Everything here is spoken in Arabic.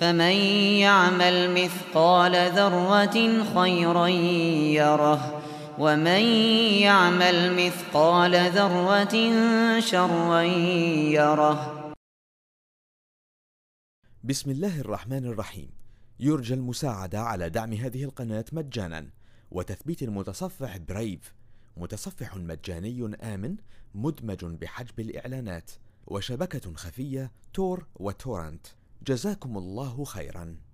فمن يعمل مثقال ذرة خيرا يره ومن يعمل مثقال ذرة شرا يره. بسم الله الرحمن الرحيم. يرجى المساعدة على دعم هذه القناة مجانا وتثبيت المتصفح برايف متصفح مجاني آمن مدمج بحجب الإعلانات وشبكة خفية تور وتورنت. جزاكم الله خيرا.